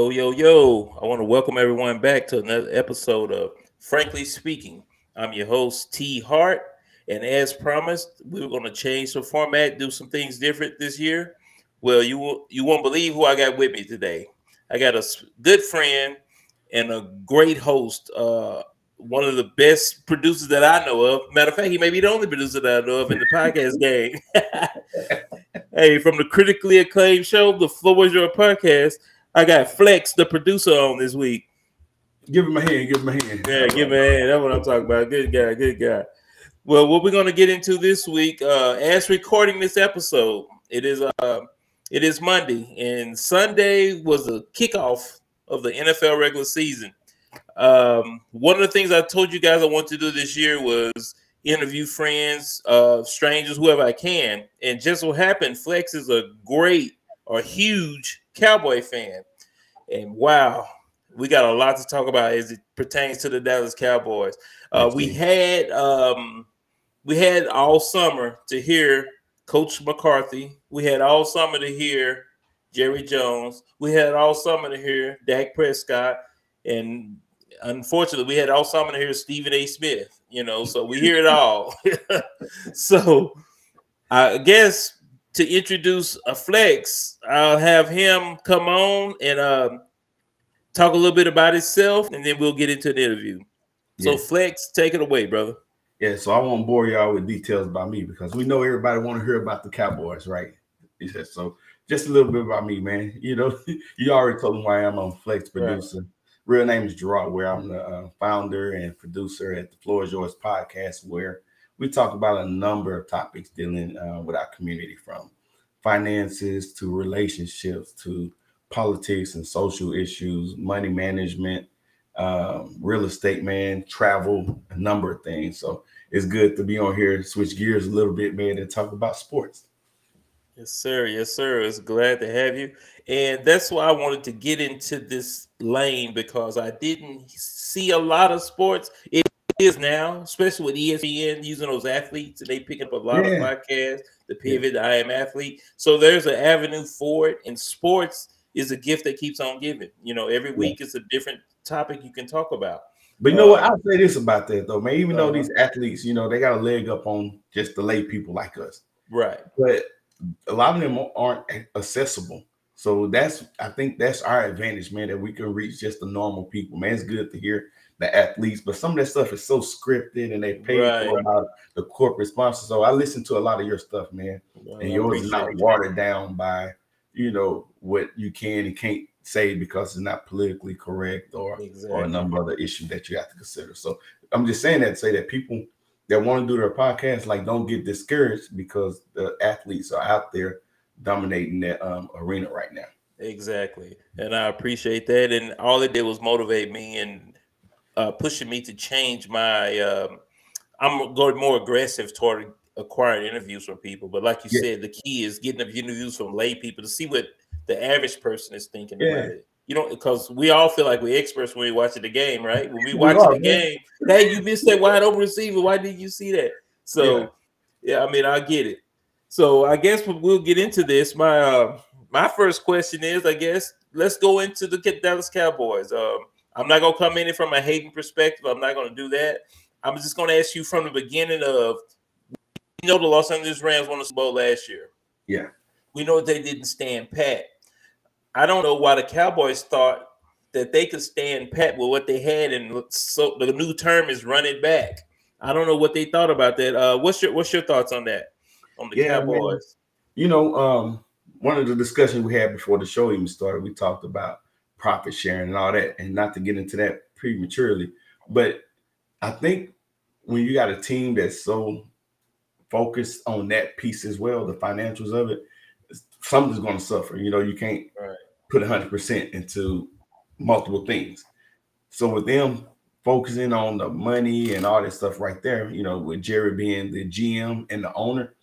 Yo, yo, yo. I want to welcome everyone back to another episode of Frankly Speaking. I'm your host, T Hart. And as promised, we were going to change the format, do some things different this year. Well, you, you won't believe who I got with me today. I got a good friend and a great host, uh, one of the best producers that I know of. Matter of fact, he may be the only producer that I know of in the podcast game. hey, from the critically acclaimed show, The Floor Is Your Podcast, I got Flex, the producer, on this week. Give him a hand. Give him a hand. Yeah, give him a hand. That's what I'm talking about. Good guy. Good guy. Well, what we're going to get into this week, uh, as recording this episode, it is uh, it is Monday, and Sunday was the kickoff of the NFL regular season. Um, one of the things I told you guys I want to do this year was interview friends, uh, strangers, whoever I can. And just so happened, Flex is a great or huge Cowboy fan. And wow, we got a lot to talk about as it pertains to the Dallas Cowboys. Uh, we had um, we had all summer to hear Coach McCarthy. We had all summer to hear Jerry Jones. We had all summer to hear Dak Prescott, and unfortunately, we had all summer to hear Stephen A. Smith. You know, so we hear it all. so I guess to introduce a flex, I'll have him come on and um, talk a little bit about himself, and then we'll get into the interview. So, Flex, take it away, brother. Yeah, so I won't bore y'all with details about me because we know everybody want to hear about the Cowboys, right? Yeah, so just a little bit about me, man. You know, you already told them why I'm on Flex producer. Right. Real name is Gerard Where I'm the uh, founder and producer at the Floor is Yours podcast, where we talk about a number of topics dealing uh, with our community from finances to relationships to politics and social issues, money management, um, real estate, man, travel, a number of things. So it's good to be on here, switch gears a little bit, man, and talk about sports. Yes, sir. Yes, sir. It's glad to have you. And that's why I wanted to get into this lane because I didn't see a lot of sports. It is now, especially with ESPN using those athletes, and they pick up a lot yeah. of podcasts. The pivot, yeah. I am athlete. So there's an avenue for it, and sports is a gift that keeps on giving. You know, every week is a different topic you can talk about. But you know uh, what? I'll say this about that though, man. Even uh, though these athletes, you know, they got a leg up on just the lay people like us, right? But a lot of them aren't accessible. So that's I think that's our advantage, man, that we can reach just the normal people. Man, it's good to hear the athletes, but some of that stuff is so scripted and they pay right. for about the corporate sponsors. So I listen to a lot of your stuff, man, well, and yours is not watered down by you know what you can and can't say because it's not politically correct or exactly. or a number of other issues that you have to consider. So I'm just saying that to say that people that want to do their podcast like don't get discouraged because the athletes are out there dominating that um, arena right now. Exactly, and I appreciate that. And all it did was motivate me and uh, pushing me to change my. Um, I'm going more aggressive toward acquiring interviews from people. But like you yeah. said, the key is getting the interviews from lay people to see what the average person is thinking yeah. about it. You know, because we all feel like we're experts when we watching the game, right? When we watch the game, hey, you missed that wide open receiver. Why didn't you see that? So, yeah, yeah I mean, I get it. So I guess we'll get into this. My uh, my first question is, I guess, let's go into the Dallas Cowboys. Um, I'm not gonna come in it from a hating perspective. I'm not gonna do that. I'm just gonna ask you from the beginning of you know the Los Angeles Rams won the Super Bowl last year. Yeah. We know they didn't stand pat. I don't know why the Cowboys thought that they could stand pat with what they had, and so the new term is running back. I don't know what they thought about that. Uh, what's your what's your thoughts on that? On the yeah, Cowboys? You know, um, one of the discussions we had before the show even started, we talked about profit sharing and all that, and not to get into that prematurely, but I think when you got a team that's so focused on that piece as well, the financials of it, something's going to suffer. You know, you can't right. put 100% into multiple things. So with them focusing on the money and all that stuff right there, you know, with Jerry being the GM and the owner,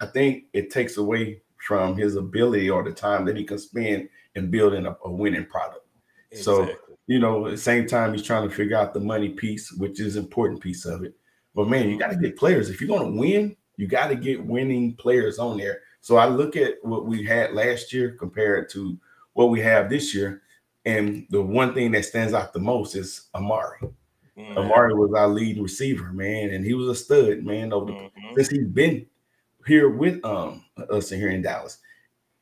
I think it takes away from his ability or the time that he can spend in building a, a winning product. Exactly. So, you know, at the same time, he's trying to figure out the money piece, which is important piece of it. But man, you got to get players. If you're going to win, you got to get winning players on there. So I look at what we had last year compared to what we have this year. And the one thing that stands out the most is Amari. Mhm. Amari was our lead receiver, man, and he was a stud, man. Over the, Mhm. since he's been here with um us here in Dallas,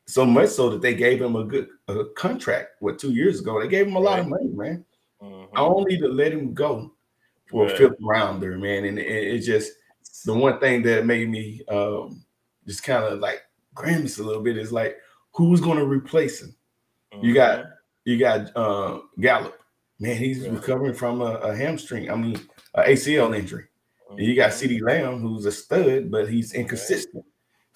so much so that they gave him a good a contract. What two years ago? They gave him a lot of money, man. Mhm. Only to let him go for a fifth rounder, man. And it, it's just the one thing that made me um just kind of like grimace a little bit is like who's going to replace him? You got Mhm. you got uh Gallup, man. He's Yeah. recovering from a, a hamstring. I mean, a ACL injury. And you got Mhm. CeeDee Lamb, who's a stud, but he's inconsistent.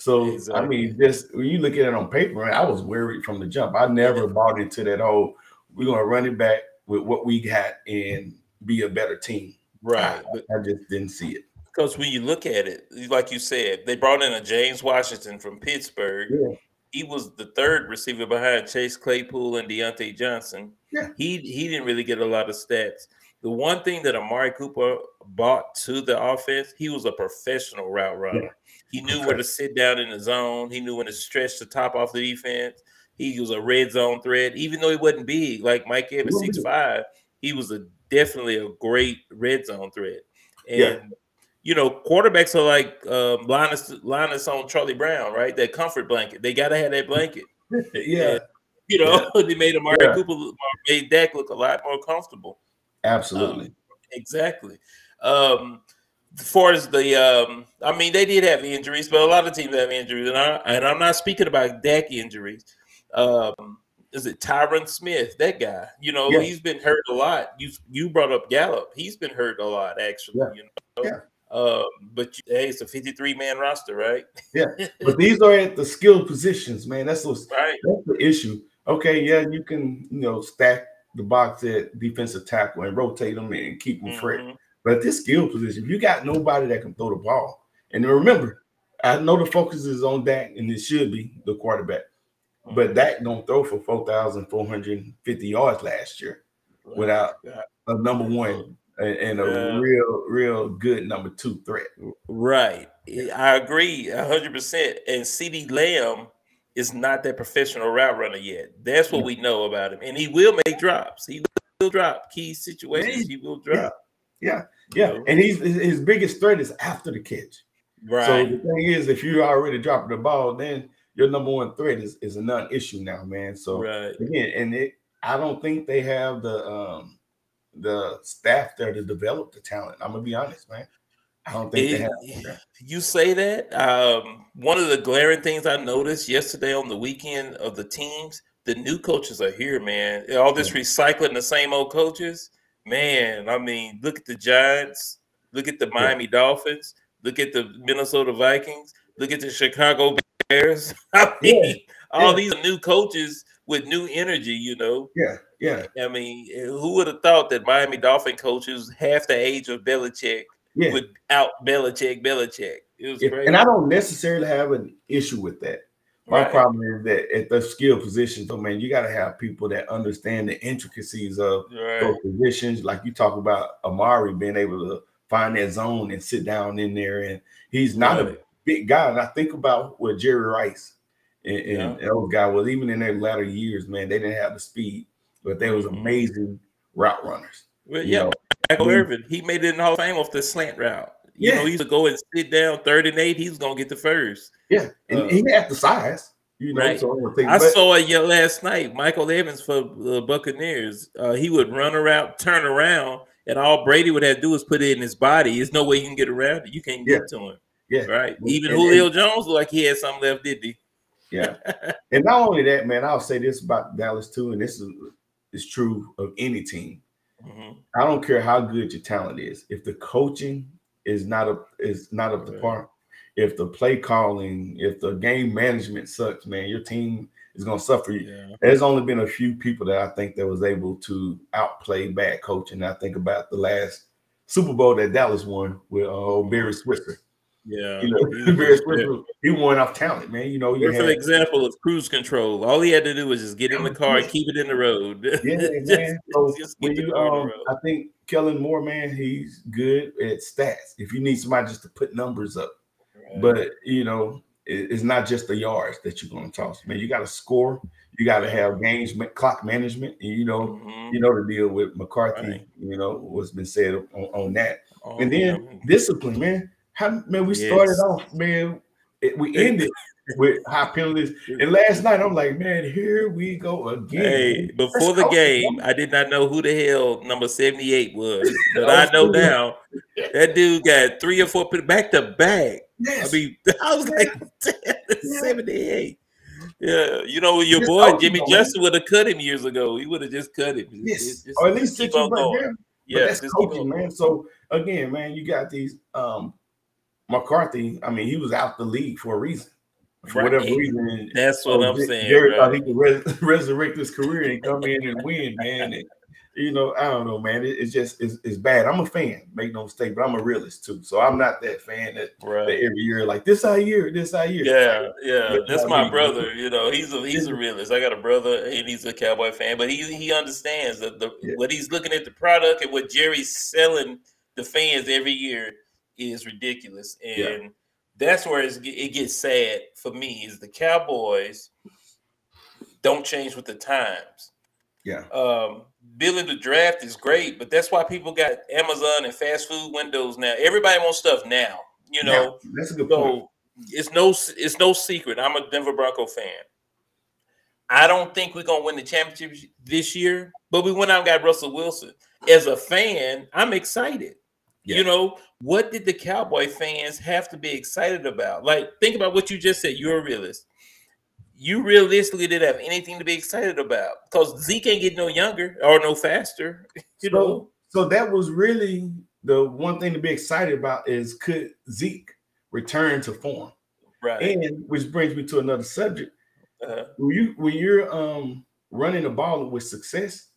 So I mean, just when you look at it on paper, I was worried from the jump. I never bought into that whole we're gonna run it back with what we got and be a better team. right. But I just didn't see it. because when you look at it, like you said, they brought in a James Washington from Pittsburgh. Yeah. He was the third receiver behind Chase Claypool and Diontae Johnson. Yeah. He he didn't really get a lot of stats. The one thing that Amari Cooper brought to the offense, he was a professional route runner. He knew where to sit down in the zone. He knew when to stretch the top off the defense. He was a red zone threat, even though he wasn't big like Mike Evans, six five. He was a definitely a great red zone threat. And Yeah. you know, quarterbacks are like um, Linus Linus on Charlie Brown, right? That comfort blanket. They gotta have that blanket. yeah, You know, they made Amari Yeah. Cooper look- made Dak look a lot more comfortable. absolutely. Exactly. Um, as far as the, um, I mean, they did have injuries, but a lot of teams have injuries, and, I, and I'm not speaking about Dak injuries. Um, is it Tyron Smith? That guy, you know, Yeah. he's been hurt a lot. You you brought up Gallup; he's been hurt a lot, actually. Yeah. You know, Yeah. Um, but hey, it's a 53 man roster, right? yeah. but these are at the skill positions, man. That's what's right. that's the issue. Okay, yeah, you can you know stack the box at defensive tackle and rotate them and keep them fresh. Mhm. But at this skill position, if you got nobody that can throw the ball, and remember, I know the focus is on Dak, and it should be the quarterback. But Dak don't throw for four thousand four hundred fifty yards last year without a number one and, a Yeah. real, real good number two threat. Right. I agree a hundred percent. And CeeDee Lamb is not that professional route runner yet. That's what we know about him. And he will make drops. He will drop key situations. He will drop. Yeah, yeah. And he's his his biggest threat is after the catch. Right. So the thing is, if you already dropping the ball, then your number one threat is, is a non-issue now, man. So right. again, and it I don't think they have the um the staff there to develop the talent. I'm gonna be honest, man. I don't think they It- have. you say that. Um, one of the glaring things I noticed yesterday on the weekend of the teams, the new coaches are here, man. All this recycling the same old coaches, man. I mean, look at the Giants, look at the Miami Dolphins, look at the Minnesota Vikings, look at the Chicago Bears. I mean, all yeah. these new coaches with new energy, you know. Yeah, yeah, I mean, who would have thought that Miami Dolphin coaches half the age of Belichick yeah. would out Belichick, Belichick. It was Yeah, crazy. And I don't necessarily have an issue with that. My Right. problem is that at the skill positions, oh man, you got to have people that understand the intricacies of Right. those positions. Like you talk about Amari being able to find that zone and sit down in there, and he's not a big guy. And I think about what Jerry Rice and, and Yeah. those guys was even in their latter years, man, they didn't have the speed, but they was Mhm. amazing route runners. Well, yeah, know. Michael. Irvin, he made it in the Hall of Fame off the slant route. You Yeah. know, he used to go and sit down third and eight. He's gonna get the first. Yeah, and Uh, he had the size, you know. right. So I saw it yeah, last night. Michael Evans for the Buccaneers. Uh, he would run around, turn around, and all Brady would have to do is put it in his body. There's no way you can get around it. You can't get to him. yeah, Right. And- Even and- Julio Jones looked like he had something left, did he? Yeah. and not only that, man, I'll say this about Dallas too, and this is, is true of any team. Mhm. I don't care how good your talent is. If the coaching is not up is not up to par, if the play calling, if the game management sucks, man, your team is gonna suffer. Yeah. There's only been a few people that I think that was able to outplay bad coaching. I think about the last Super Bowl that Dallas won with uh, Barry Switzer. Yeah. You know, Barry Switzer, he won off talent, man. You know, you Perfect had example of cruise control. All he had to do was just get in the car and keep it in the road. Yeah, Just- man. So just when you, um. I think Kellen Moore, man, he's good at stats. If you need somebody just to put numbers up, Right. but you know, it's not just the yards that you're going to toss. Man, you got to score. You got to have games clock management, and you know, mm-hmm. you know the deal with McCarthy. Right. You know what's been said on, on that, oh, and then discipline, man. How man, we yes. started off, man. It, we ended with high penalties. And last night, I'm like, man, here we go again. Hey, before the game, I did not know who the hell number 78 was, but I know now that dude got three or four back to back. Yes. I mean, I was like, 78. Yeah, you know, your boy Jimmy Johnson would have cut him years ago. He would have just cut him. Yes, just, or at least keep on going. Yeah, that's coaching, man. So again, man, you got these um McCarthy. I mean, he was out the league for a reason for right. whatever reason. That's what oh, I'm saying. Jerry thought he could res- resurrect his career and come in and win, man. And, you know, I don't know, man. It, it's just it's, it's, bad. I'm a fan, make no mistake, but I'm a realist too. So I'm not that fan that, right. that every year like this our year, this our year. Yeah, yeah. That's my brother. You know, he's a he's a realist. I got a brother and he's a cowboy fan, but he he understands that the yeah. what he's looking at the product and what Jerry's selling the fans every year is ridiculous. And yeah that's where it gets sad for me is the Cowboys don't change with the times. Yeah. Um, building the draft is great, but that's why people got Amazon and fast food windows now. Everybody wants stuff now. You know, yeah, that's a good so point. It's no, it's no secret. I'm a Denver Bronco fan. I don't think we're gonna win the championship this year, but we went out and got Russell Wilson. As a fan, I'm excited. Yeah. You know, what did the Cowboy fans have to be excited about? Like, think about what you just said. You're a realist. You realistically didn't have anything to be excited about because Zeke ain't get no younger or no faster. You so, know. So that was really the one thing to be excited about is could Zeke return to form? Right. And which brings me to another subject. Uh-huh. When you when you're um running the ball with success,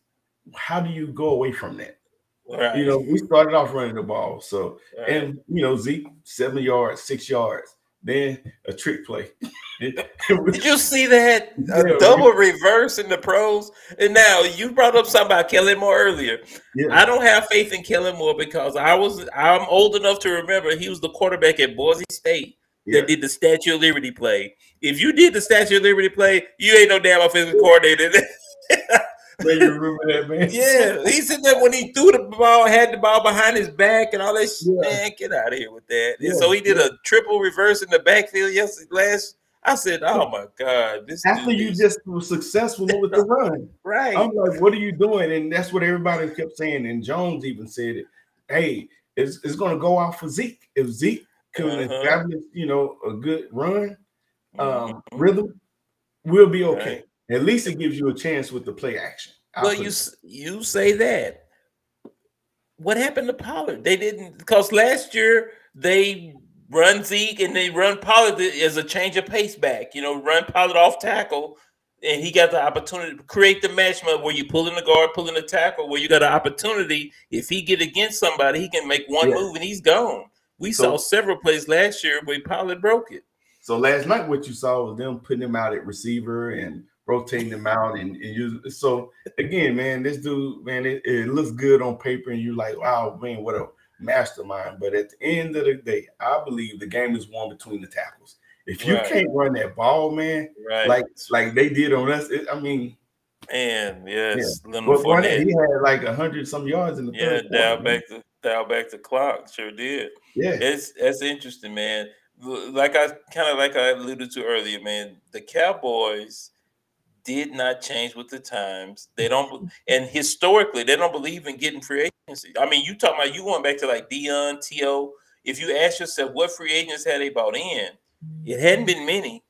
how do you go away from that? Right. You know, we started off running the ball. So, right. and you know, Zeke, seven yards, six yards, then a trick play. Did you see that? Yeah, double reverse in the pros. And now you brought up something about Kellen Moore earlier. Yeah. I don't have faith in Kellen Moore because I was I'm old enough to remember he was the quarterback at Boise State that did the Statue of Liberty play. If you did the Statue of Liberty play, you ain't no damn offensive coordinator. Man, you remember that, man? Yeah, he said that when he threw the ball, had the ball behind his back and all that shit. Yeah. Man, get out of here with that. Yeah, and so he did yeah. a triple reverse in the backfield yesterday last. I said, "Oh my god!" This after you is... just were successful with the run, right? I'm like, "What are you doing?" And that's what everybody kept saying. And Jones even said it. Hey, it's, it's going to go off for Zeke if Zeke can uh-huh. establish, you know, a good run um, mm-hmm. rhythm. We'll be okay. Right. At least it gives you a chance with the play action. well, you you say that. What happened to Pollard? They didn't because last year they run Zeke and they run Pollard as a change of pace back. You know, run Pollard off tackle, and he got the opportunity to create the matchup where you pull in the guard, pull in the tackle, where you got an opportunity. If he get against somebody, he can make one yeah. move and he's gone. We so, saw several plays last year where Pollard broke it. So last night, what you saw was them putting him out at receiver and rotating them out and, and use so again man this dude man it, it, looks good on paper and you're like wow man what a mastermind. But at the end of the day i believe the game is won between the tackles. If you right. can't run that ball man right. like like they did on us it, i mean and yes yeah. well, he had like a hundred some yards in the yeah dial back to dial back the clock sure did. Yeah. It's that's interesting man. Like i kind of like i alluded to earlier man the cowboys did not change with the times. They mm-hmm. don't, and historically, they don't believe in getting free agency. I mean, you talking about you going back to like Dion, T.O. If you ask yourself what free agents had they bought in, mm-hmm. it hadn't been many.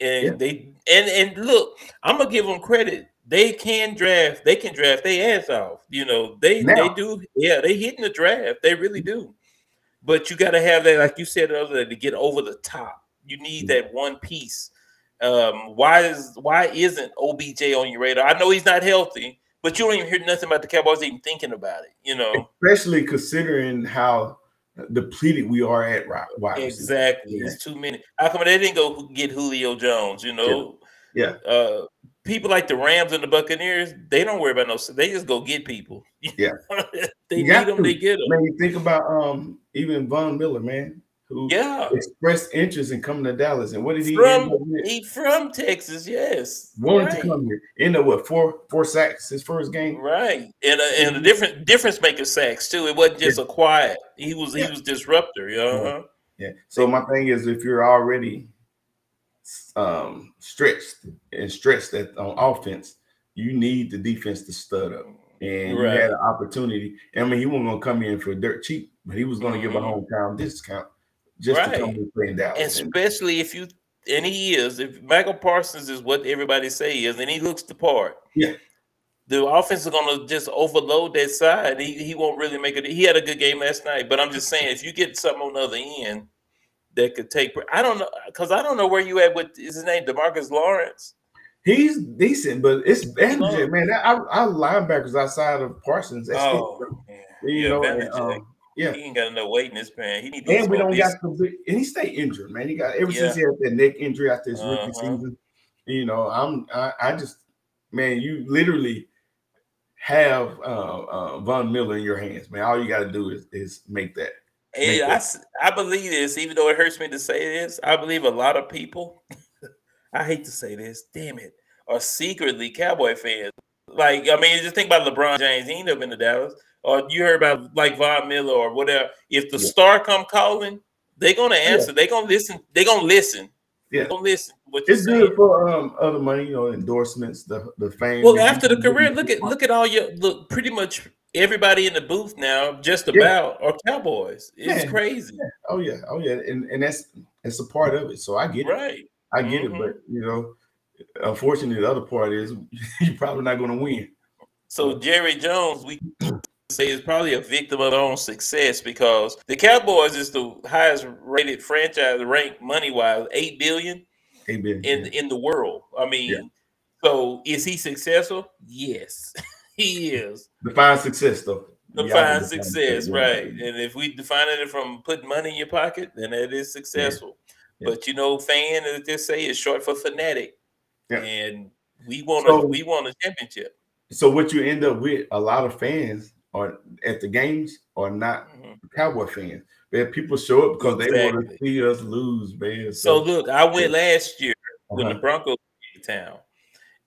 And yeah. they and and look, I'm gonna give them credit. They can draft. They can draft their ass off. You know, they now. they do. Yeah, they hitting the draft. They really do. But you got to have that, like you said earlier, to get over the top. You need that one piece um, why is why isn't OBJ on your radar? I know he's not healthy, but you don't even hear nothing about the Cowboys even thinking about it. You know, especially considering how depleted we are at wide Exactly, yeah. it's too many. How come they didn't go get Julio Jones? You know, yeah. yeah. Uh, people like the Rams and the Buccaneers, they don't worry about no. They just go get people. Yeah, they you need them. To. They get them. Man, you think about um even Von Miller, man. Who Yeah. expressed interest in coming to Dallas. And what did he From with? he from Texas, yes. Wanted right. to come here. End up what four four sacks his first game. Right, and a, and a different difference maker sacks too. It wasn't just a quiet. He was he was disruptor. You know? Yeah. So my thing is, if you're already um, stretched and stressed at on offense, you need the defense to stud up. And you Right. had an opportunity. I mean, he wasn't going to come in for dirt cheap, but he was going to give a Mhm. hometown discount just to come Right. and play in Dallas. Especially if you and he is if Micah Parsons is what everybody say he is, and he looks the part. Yeah. The offense is gonna just overload that side. He he won't really make it. He had a good game last night, but I'm just saying if you get something on the other end that could take, I don't know because I don't know where you at with is his name Demarcus Lawrence. He's decent, but it's. Vander Esch, man. Our, our linebackers outside of Parsons, that's Oh, man. you yeah, know, yeah. he ain't got enough weight in his man. He need to And we don't got the and he stay injured, man. He got ever since he had that neck injury after his rookie Uh-huh. season. You know, I'm I, I just man, you literally have uh, uh, Von Miller in your hands, man. All you got to do is is make that. Make I, that- I believe this, even though it hurts me to say this, I believe a lot of people, I hate to say this, damn it, are secretly Cowboy fans. Like, I mean, just think about LeBron James. He ended up in the Dallas. Or you heard about like Von Miller or whatever. If the Yeah. star come calling, they're gonna answer. They're gonna listen. They're gonna listen. Yeah. Gonna listen. It's saying. good for um other money, you know, endorsements, the the fame. Well, after the career, look at look at all your look. Pretty much everybody in the booth now, just Yeah. about, are Cowboys. It's Yeah. crazy, Oh yeah, oh yeah, and and that's that's a part of it. So I get it. right? I get Mhm. it, but you know, unfortunately, the other part is you're probably not going to win. So Jerry Jones, we say is probably a victim of their own success because the Cowboys is the highest rated franchise ranked money wise, eight billion Hey, Ben, in in the world. I mean, Yeah. so is he successful? Yes, he is. define success though. Define success, yeah. right? And if we define it from putting money in your pocket, then it is successful. Yeah. But you know, fan as they say is short for fanatic, Yeah. and we want So- to we want a championship. So what you end up with, a lot of fans are at the games are not Mhm. Cowboy fans. Man, people show up because they want to see us lose, man. So look, I went last year when uh-huh. the Broncos came to town,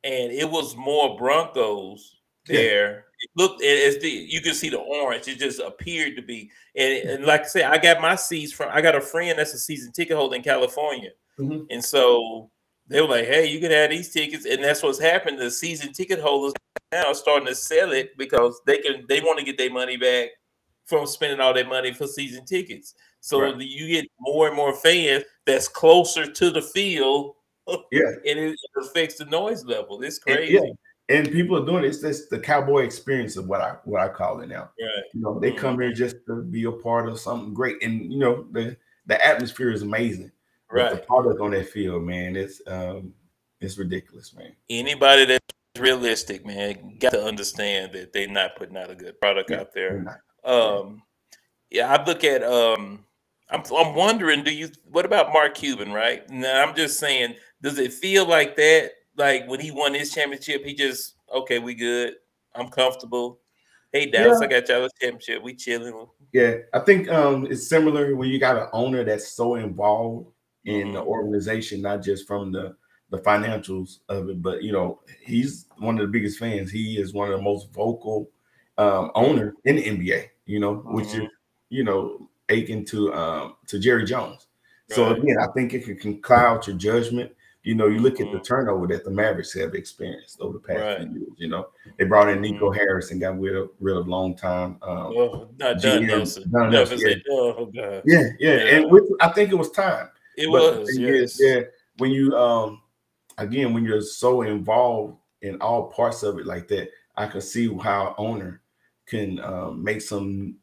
and it was more Broncos Yeah. there. It looked as the you can see the orange. It just appeared to be, and, and like I said, I got my seats from. I got a friend that's a season ticket holder in California, Mhm. and so they were like, "Hey, you can have these tickets," and that's what's happened. The season ticket holders now are starting to sell it because they can. They want to get their money back from spending all their money for season tickets. So Right. you get more and more fans that's closer to the field, yeah, and it affects the noise level. It's And- crazy, yeah. And people are doing it. It's this the cowboy experience of what I what I call it now. right? You know, they mm-hmm. come here just to be a part of something great, and you know the the atmosphere is amazing. Right. the product on that field, man, it's um it's ridiculous, man. Anybody that's realistic, man, got to understand that they're not putting out a good product Yeah, out there. Um, yeah, I look at. Um, I'm I'm wondering, do you? What about Mark Cuban? Right now, I'm just saying, does it feel like that? Like when he won his championship, he just okay, we good. I'm comfortable. Hey Dallas, Yeah. I got y'all a championship. We chilling. Yeah, I think um it's similar when you got an owner that's so involved in the Mhm. organization, not just from the the financials of it, but you know, he's one of the biggest fans. He is one of the most vocal um owner in the NBA, you know, which is Mhm. you know, akin to um to Jerry Jones. So again, I think it can, cloud your judgment. You know, you look at the Mhm. turnover that the Mavericks have experienced over the past Right. few years. You know, they brought in Nico Mhm. Harris and got rid of rid of long time um, Oh, not GM, Don Nelson. Don Never Nelson, said, oh god, yeah, yeah, Yeah. and which I think it was time. It But was. Yes. is, yeah, when you um again when you're so involved in all parts of it like that, I can see how owner can um, make some.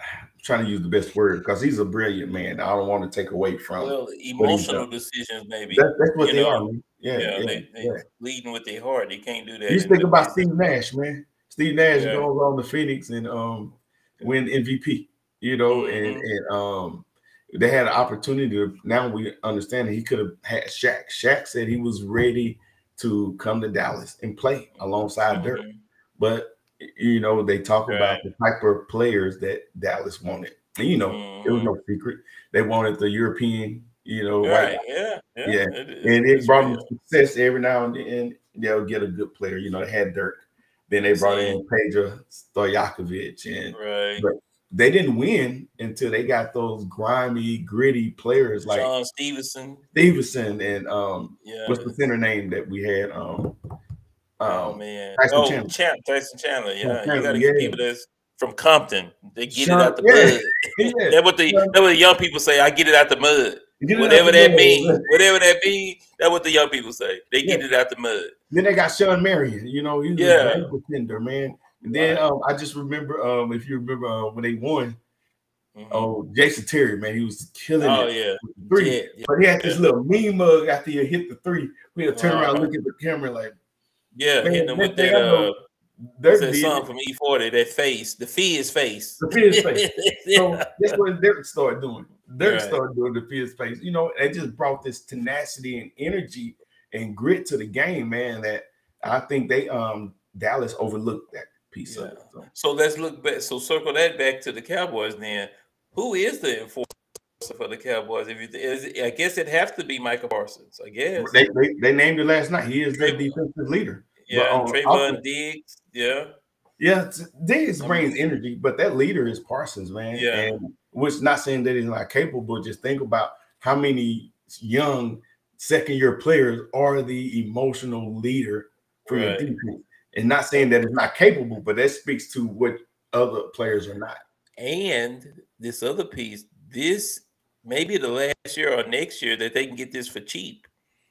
I'm trying to use the best word because he's a brilliant man. I don't want to take away from. Well, emotional decisions, maybe. that, that's what you they know, are. Yeah, yeah, yeah, they, they yeah. leading with their heart. They can't do that. You think about. Steve Nash, man. Steve Nash Yeah. goes on the Phoenix and um win MVP, you know, and Mhm. and um they had an opportunity to now we understand that he could have had Shaq. Shaq said he was ready to come to Dallas and play alongside Dirk. Mhm. But you know, they talk about the type of players that Dallas wanted. And you know, mm-hmm. it was no secret. They wanted the European, you know, right? Yeah, yeah, yeah. It, it, and it brought them success every now and then. They'll get a good player. You know, they had Dirk. Then they brought in Peja Stojakovic, and right. They didn't win until they got those grimy, gritty players like John Stevenson, Stevenson, and um, yeah. what's the center name that we had? Um, oh um, man, Tyson oh, Chandler. Chan- Tyson Chandler. Yeah, Chandler, you got to yeah. it as from Compton. They get Sean, it out the mud. Yeah. that's what the that's what the young people say. I get it out the mud. Whatever that means, whatever that means, that's what the young people say. They get it out the mud. Then they got Shawn Marion. You know, he's yeah. a contender, man. And then um, I just remember, um, if you remember uh, when they won, mm-hmm. oh Jason Terry, man, he was killing oh, it. yeah, three. Yeah, yeah, but he had this little mean mug after you hit the three. We had to turn around, look at the camera, like, yeah, man, hitting them with that. Uh, there's that song from E40, that face, the Fizz face. The Fizz face. yeah. So that's what Derek started doing. Derek right. started doing the Fizz face. You know, it just brought this tenacity and energy and grit to the game, man. That I think they um Dallas overlooked that piece yeah. of it. So. so. let's look back. So circle that back to the Cowboys. Then, who is the enforcer for the Cowboys? If you, is, I guess it has to be Micah Parsons. I guess they, they, they named it last night. He is their defensive leader. Yeah, Trevon Diggs. Yeah. Yeah, Diggs brings energy, but that leader is Parsons, man. Yeah. And which not saying that he's not capable, just think about how many young second year players are the emotional leader for right. your defense. And not saying that it's not capable, but that speaks to what other players are not. And this other piece, this maybe the last year or next year that they can get this for cheap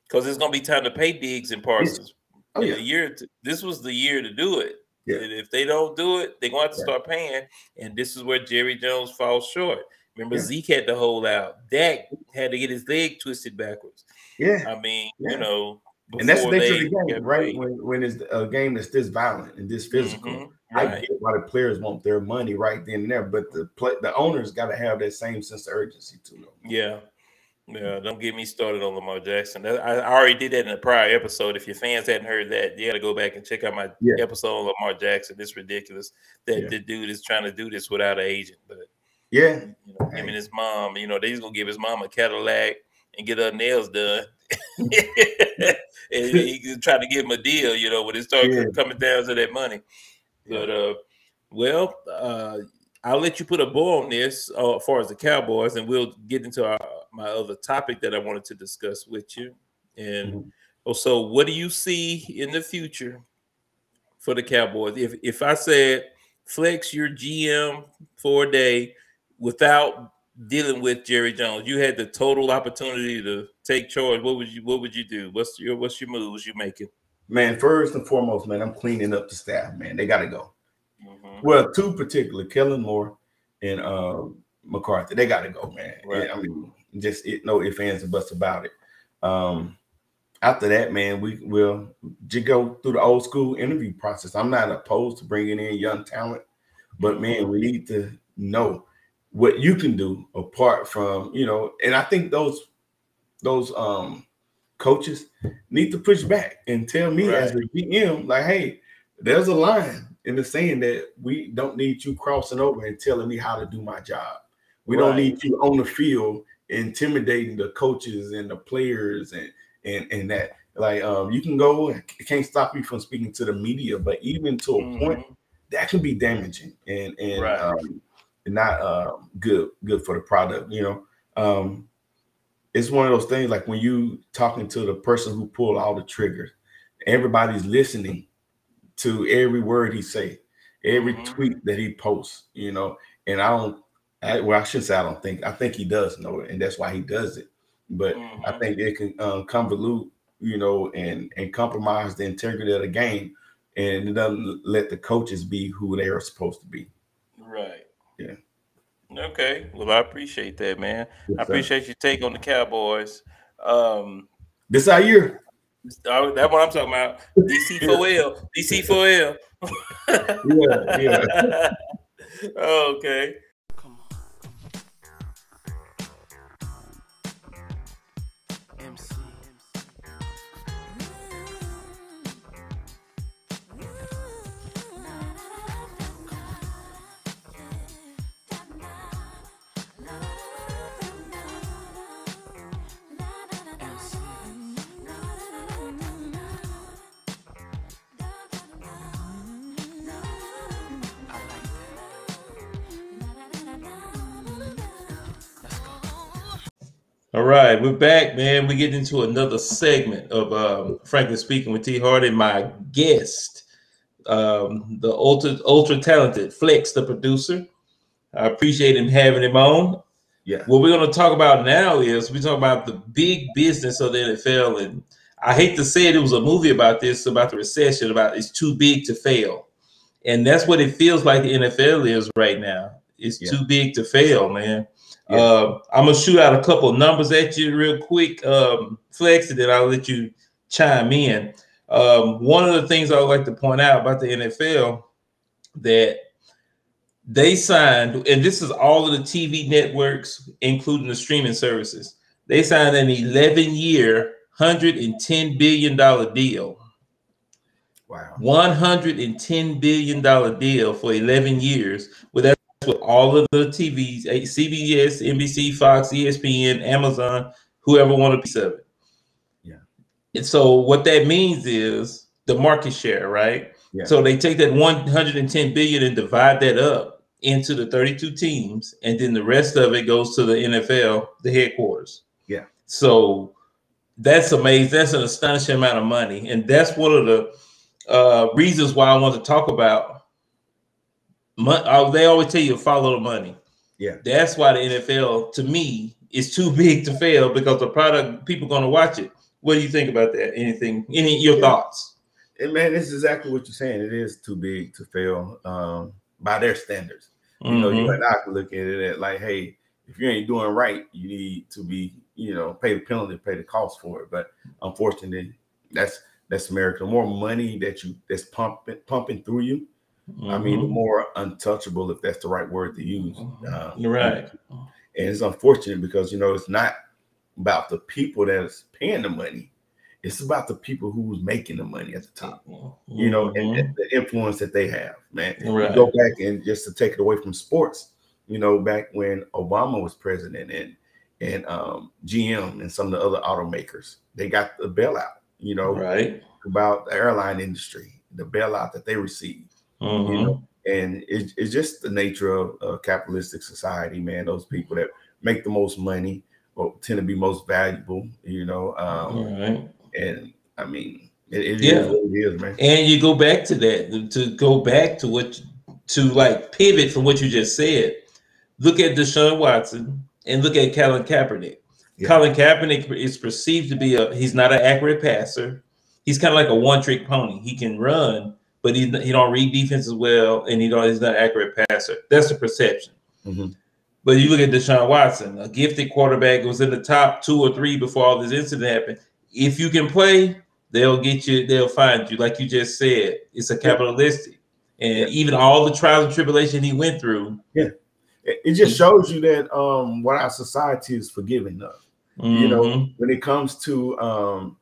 because it's going to be time to pay Diggs and Parsons. Oh, yeah. year to, this was the year to do it. Yeah. if they don't do it, they're going to have to yeah. start paying. And this is where Jerry Jones falls short. Remember, yeah. Zeke had to hold out. Dak had to get his leg twisted backwards. Yeah. I mean, you know, and that's the nature of the game, right? When, when it's a game that's this violent and this physical, mm-hmm. right. I get why the players want their money right then and there, but the play, the owners got to have that same sense of urgency too. Yeah, yeah, don't get me started on Lamar Jackson. I already did that in a prior episode. If your fans hadn't heard that, you got to go back and check out my yeah. episode on Lamar Jackson. It's ridiculous that yeah. the dude is trying to do this without an agent. But yeah, you know, him and his mom, you know, they's gonna give his mom a Cadillac and get her nails done. and he try to give him a deal, you know, when it starts yeah. coming down to that money. But uh, well, uh, I'll let you put a bow on this uh, as far as the Cowboys, and we'll get into our, my other topic that I wanted to discuss with you. And mm-hmm. also, what do you see in the future for the Cowboys? If if I said flex your GM for a day without dealing with Jerry Jones, you had the total opportunity to take charge. What would you What would you do? What's your What's your moves you making? Man, first and foremost, man, I'm cleaning up the staff. Man, they got to go. Mm-hmm. Well, two particular, Kellen Moore and uh, McCarthy. They got to go, man. Right. I mean, just it, no ifs, ands, and buts about it. Um, after that, man, we will just go through the old school interview process. I'm not opposed to bringing in young talent, but man, we need to know what you can do apart from you know. And I think those those um coaches need to push back and tell me right. as a GM, like, hey, there's a line in the saying that we don't need you crossing over and telling me how to do my job. We right. don't need you on the field intimidating the coaches and the players and and and that like um you can go it can't stop you from speaking to the media but even to a mm-hmm. point that can be damaging and and right. um, not uh, good good for the product you know um it's one of those things like when you talking to the person who pulled all the triggers everybody's listening to every word he say, every mm-hmm. tweet that he posts, you know. And I don't, I, well, I shouldn't say I don't think. I think he does know it, and that's why he does it. But mm-hmm. I think it can um, convolute, you know, and and compromise the integrity of the game, and it doesn't let the coaches be who they are supposed to be. Right. Yeah. Okay. Well, I appreciate that, man. Yes, I appreciate your take on the Cowboys. Um, this our year. That's what I'm talking about. DC4L. DC4L. yeah, yeah. okay. We're back, man. We get into another segment of um, Frankly Speaking with T. Hardy. My guest, um, the ultra ultra talented Flex, the producer. I appreciate him having him on. Yeah. What we're going to talk about now is we talk about the big business of the NFL, and I hate to say it, it was a movie about this, about the recession, about it's too big to fail, and that's what it feels like the NFL is right now. It's Yeah. too big to fail, man. Yeah. Uh, I'm gonna shoot out a couple of numbers at you real quick, um, Flex, and then I'll let you chime in. Um, one of the things I would like to point out about the NFL that they signed, and this is all of the TV networks, including the streaming services. They signed an 11 year, $110 billion deal. Wow. $110 billion deal for 11 years. With all of the TVs, CBS, NBC, Fox, ESPN, Amazon, whoever want a piece of it. Yeah. And so what that means is the market share, right? Yeah. So they take that 110 billion and divide that up into the 32 teams, and then the rest of it goes to the NFL, the headquarters. Yeah. So that's amazing. That's an astonishing amount of money, and that's one of the uh, reasons why I want to talk about. Mon- they always tell you to follow the money. Yeah. That's why the NFL, to me, is too big to fail because the product people going to watch it. What do you think about that? Anything? Any your Yeah. thoughts? And man, this is exactly what you're saying. It is too big to fail um, by their standards. You know, you Mhm. and I can look at it at like, hey, if you ain't doing right, you need to be, you know, pay the penalty, pay the cost for it. But unfortunately, that's that's America. The more money that you that's pumping pumping through you, I mean, Mhm. more untouchable, if that's the right word to use. Uh, You're right. And it's unfortunate because you know it's not about the people that's paying the money. It's about the people who's making the money at the top. You know, and, Mhm. and the influence that they have, man. Right. Go back and just to take it away from sports, you know, back when Obama was president and and um, GM and some of the other automakers, they got the bailout. You know, right. about the airline industry, the bailout that they received. You Mhm. know, and it, it's just the nature of a capitalistic society, man. Those people that make the most money or tend to be most valuable. You know, um, right. and I mean, it, it Yeah. is what it is, man. And you go back to that to go back to what to like pivot from what you just said. Look at Deshaun Watson and look at Colin Kaepernick. Yeah. Colin Kaepernick is perceived to be a he's not an accurate passer. He's kind of like a one trick pony. He can run, but he, he don't read defense as well, and he don't he's not an accurate passer. That's the perception. Mhm. But you look at Deshaun Watson, a gifted quarterback, was in the top two or three before all this incident happened. If you can play, they'll get you, they'll find you. Like you just said, it's a capitalistic. And Yeah. even all the trials and tribulation he went through, It, it just shows you that um, what our society is forgiving of. You know, mhm, when it comes to um,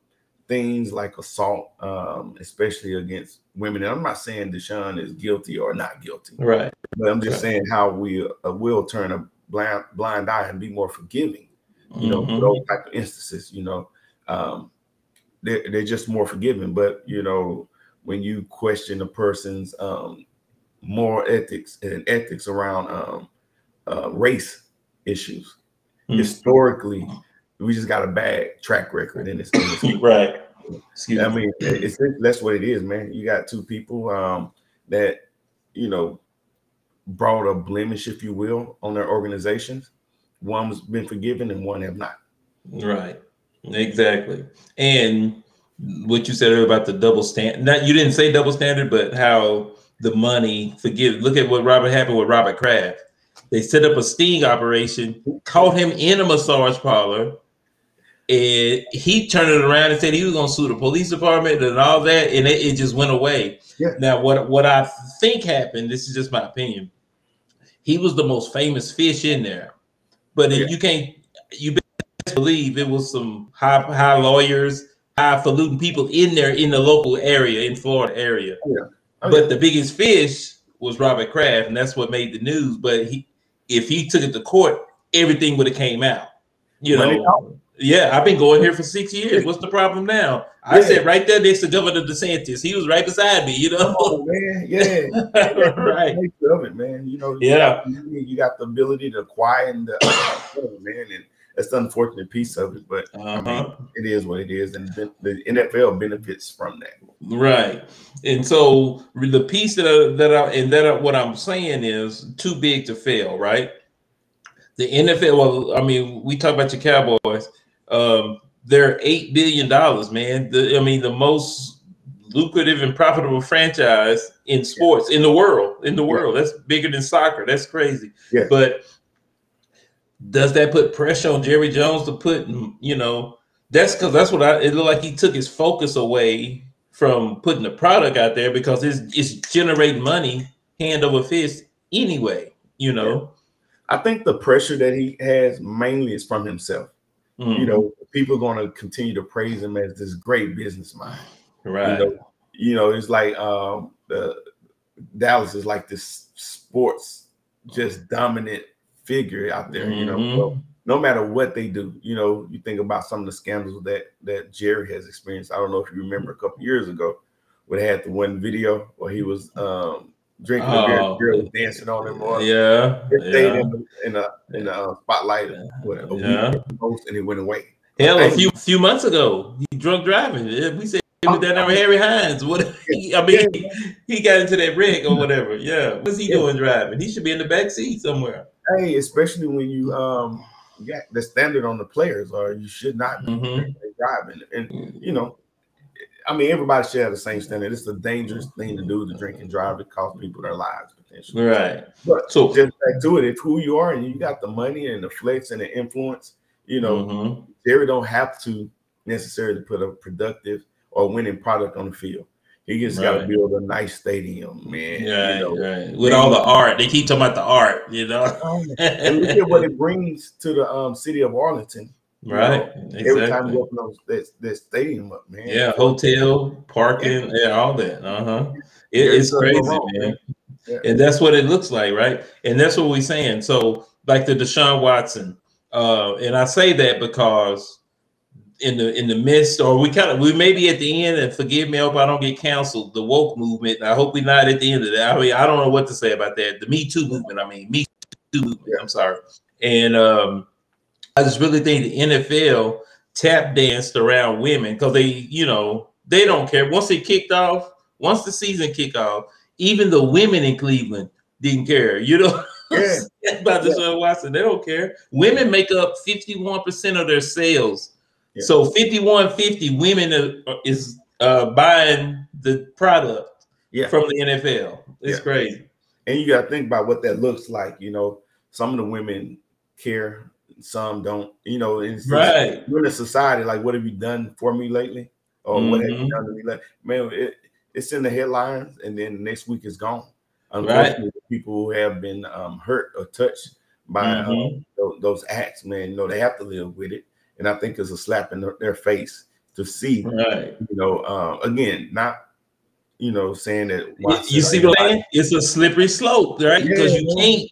things like assault, um, especially against women, and I'm not saying Deshaun is guilty or not guilty. right. But I'm just Right. saying how we uh, will turn a blind blind eye and be more forgiving. You know, Mhm. for those type of instances. You know, um, they're they're just more forgiving. But you know, when you question a person's um, moral ethics and ethics around um, uh, race issues, Mhm. historically, we just got a bad track record in this. Right. Excuse I me. mean, it's that's what it is, man. You got two people um, that you know brought a blemish, if you will, on their organizations. One's been forgiven and one have not. Right. Exactly. And what you said earlier about the double standard. Not you didn't say double standard, but how the money forgive. Look at what Robert happened with Robert Kraft. They set up a sting operation, caught him in a massage parlor, and he turned it around and said he was going to sue the police department and all that, and it, it just went away. Yeah. Now, what what I think happened, this is just my opinion. He was the most famous fish in there, but if Yeah. you can't, you believe it was some high high lawyers, highfalutin people in there in the local area, in Florida area. Oh, But the biggest fish was Robert Kraft, and that's what made the news. But he, if he took it to court, everything would have came out. You Money know, yeah, I've been going here for six years. What's the problem now? I Yeah. said right there next to Governor DeSantis. He was right beside me. You know, Oh man, yeah, right? Of it, man. You know, Yeah. you, got the ability to and the, oh, man, and that's the unfortunate piece of it. But Uh-huh. I mean, it is what it is, and the the NFL benefits from that. Right. And so the piece that I, that I, and that I, what I'm saying is too big to fail, right? The NFL, well, I mean, we talk about your Cowboys. Um, they're eight billion dollars, man. The, I mean, the most lucrative and profitable franchise in sports in the world. In the world, that's bigger than soccer. That's crazy. Yeah. But does that put pressure on Jerry Jones to put, you know, that's because that's what I. It looked like he took his focus away from putting the product out there because it's it's generating money hand over fist anyway. You know, I think the pressure that he has mainly is from himself. Mhm. You know, people are going to continue to praise him as this great business mind. right? You know, you know, it's like um, the Dallas is like this sports just dominant figure out there. You know, Mhm. well, no matter what they do, you know, you think about some of the scandals that that Jerry has experienced. I don't know if you remember a couple years ago, where they had the one video where he was um, drinking a beer, Oh. the girl was dancing on him. Or yeah, it stayed yeah. in the in a in a uh, spotlight a Yeah. week and it went away. Hell, a few few months ago, he drunk driving. We said was that number Harry Hines. What? He, I mean, he, he got into that wreck or whatever. Yeah, what's he Yeah. doing driving? He should be in the back seat somewhere. Hey, especially when you um got the standard on the players, or you should not be Mhm. driving. And you know, I mean, everybody should have the same standard. It's a dangerous thing to do to drink and drive. It costs people their lives potentially. Right. But So, just back to it, if who you are and you got the money and the flex and the influence, you know, mhm. Jerry don't have to necessarily put a productive or winning product on the field. He just got to build a nice stadium, man. right, you know. right. With all the art, they keep talking about the art. You know. and look at what it brings to the um, city of Arlington. You right. know, Every time you open those, that, that stadium up, man. Yeah, hotel, parking, yeah, all that. Uh huh. It, it's crazy, wrong, man. Yeah. And that's what it looks like, right? And that's what we're saying. So, like the Deshaun Watson, uh, and I say that because in the in the midst, or we kind of we may be at the end, and forgive me, I hope I don't get canceled. The woke movement. I hope we're not at the end of that. I mean, I don't know what to say about that. The Me Too movement. I mean, Me Too movement. I'm sorry. And um, I just really think the NFL tap danced around women because they, you know, they don't care. Once it kicked off, once the season kicked off, even the women in Cleveland didn't care. You know Yeah. about Deshaun Watson. They don't care. Women make up 51% of their sales. Yeah. So 5150 women is uh, buying the product Yeah. from the NFL. It's Yeah. crazy. And you got to think about what that looks like. You know, some of the women care, some don't. You know, and it's just- Right. We're in a society like, what have you done for me lately? Or what have you Mhm. done to me lately? Man, it, it's in the headlines, and then next week it's gone. Unfortunately, the people who have been um, hurt or touched by Mhm. um, those, those acts, man, you know, they have to live with it. And I think it's a slap in their, their face to see, Right. you know, uh, again, not, you know, saying that. You, you see what I'm saying? It's a slippery slope, right? Because Yeah, you yeah. can't.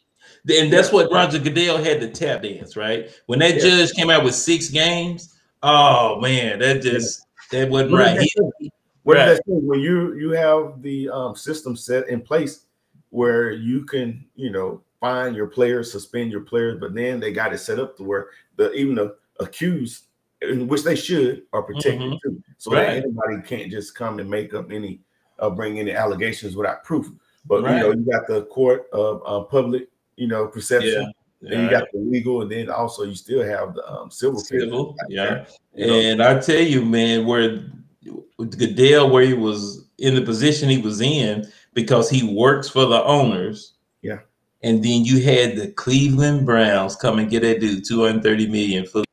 And that's what Roger Goodell had to tap dance, right? When that Yeah. judge came out with six games, oh man, that just that wasn't right. does He- What Right. does that mean? When you you have the um, system set in place where you can, you know, find your players, suspend your players, but then they got it set up to where the even the accused, in which they should, are protected Mhm. too, so Right. that anybody can't just come and make up any, uh, bring any allegations without proof. But Right. you know, you got the court of uh, public, you know, perception. Then you got the legal, and then also you still have the um, civil. Civil, yeah. you know. And I tell you, man, where Goodell, where he was in the position he was in, because he works for the owners. Yeah. And then you had the Cleveland Browns come and get that dude 230 million fully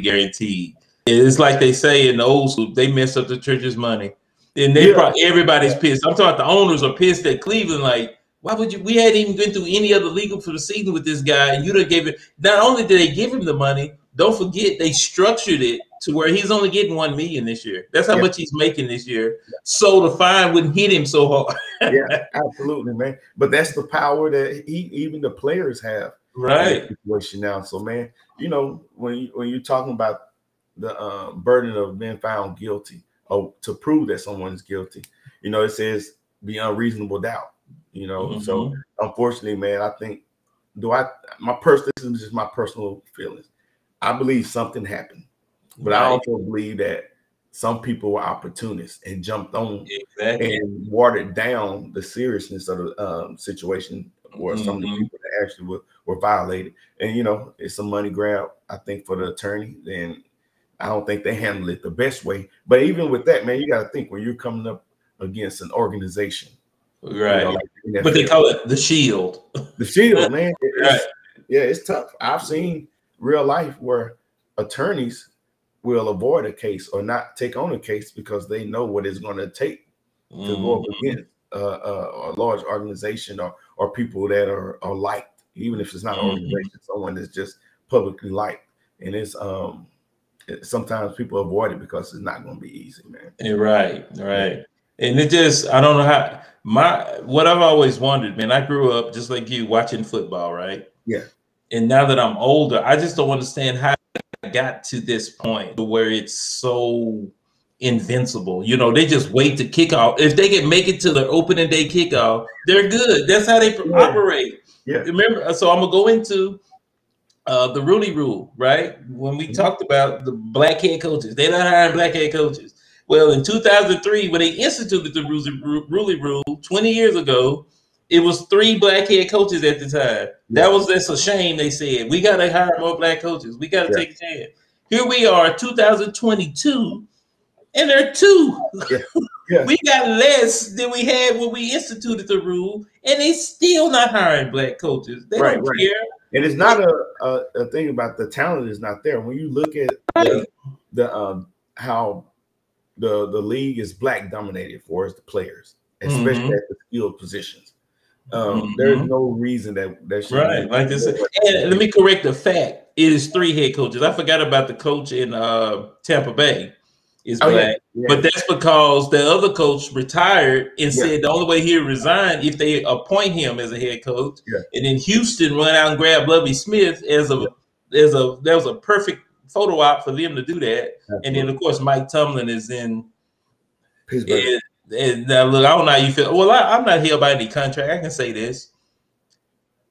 guaranteed. It's like they say in the old school, they mess up the church's money. And they Yeah. probably everybody's pissed. I'm talking the owners are pissed at Cleveland, like, why would you? We hadn't even been through any other legal proceeding with this guy, and you done gave it. Not only did they give him the money, don't forget they structured it to where he's only getting one million this year. That's how Yeah. much he's making this year. So the fine wouldn't hit him so hard. yeah, absolutely, man. But that's the power that he, even the players have. Right. Situation now, so man, you know when you, when you're talking about the uh, burden of being found guilty, or to prove that someone is guilty, you know it says beyond reasonable doubt. You know, so Mhm. unfortunately, man, I think do I my personal this is just my personal feelings. I believe something happened, but I also believe that some people were opportunists and jumped on exactly. and watered down the seriousness of the um, situation or mm-hmm. some of the mm-hmm. people that actually were, were violated. And you know, it's a money grab, I think, for the attorney. And I don't think they handle it the best way. But even with that, man, you got to think when you're coming up against an organization, right? You know, like but they call it the shield. The shield, man. It, right. Yeah, it's tough. I've seen real life where attorneys will avoid a case or not take on a case because they know what it's going to take mm-hmm. to go up mm-hmm. against uh, uh, a large organization or or people that are, are liked, even if it's not mm-hmm. an organization, someone that's just publicly liked. And it's um sometimes people avoid it because it's not going to be easy, man. Yeah, right, right. And it just, I don't know how my what I've always wondered, man. I grew up just like you watching football, right? Yeah. And now that I'm older, I just don't understand how I got to this point where it's so invincible. You know, they just wait to kick off. If they can make it to the opening day kickoff, they're good. That's how they yeah. operate. Yeah. Remember, so I'm gonna go into uh, the Rooney Rule, right? When we mm-hmm. talked about the black head coaches, they're not hiring black head coaches. Well, in 2003, when they instituted the Rooney Rule 20 years ago, it was three black head coaches at the time. That was that's a shame. They said we got to hire more black coaches. We got to yeah. take a chance. Here we are, 2022, and there are two. Yeah. Yeah. we got less than we had when we instituted the rule, and they still not hiring black coaches. They right, don't right. care. And it's not a, a, a, thing about the talent is not there. When you look at the, the um, how the the league is black dominated for as the players, especially mm-hmm. at the skilled positions. Um, mm-hmm. There's no reason that that should right. Like this, and let me correct the fact. It is three head coaches. I forgot about the coach in uh, Tampa Bay is oh, black, yeah. Yeah. but that's because the other coach retired and yeah. said the only way he'll resign if they appoint him as a head coach. And then Houston run out and grab Lovie Smith as a as a that was a perfect photo op for them to do that. Absolutely. And then of course Mike Tomlin is in Pittsburgh. And, and now look, I don't know how you feel. Well, I, am not held by any contract. I can say this.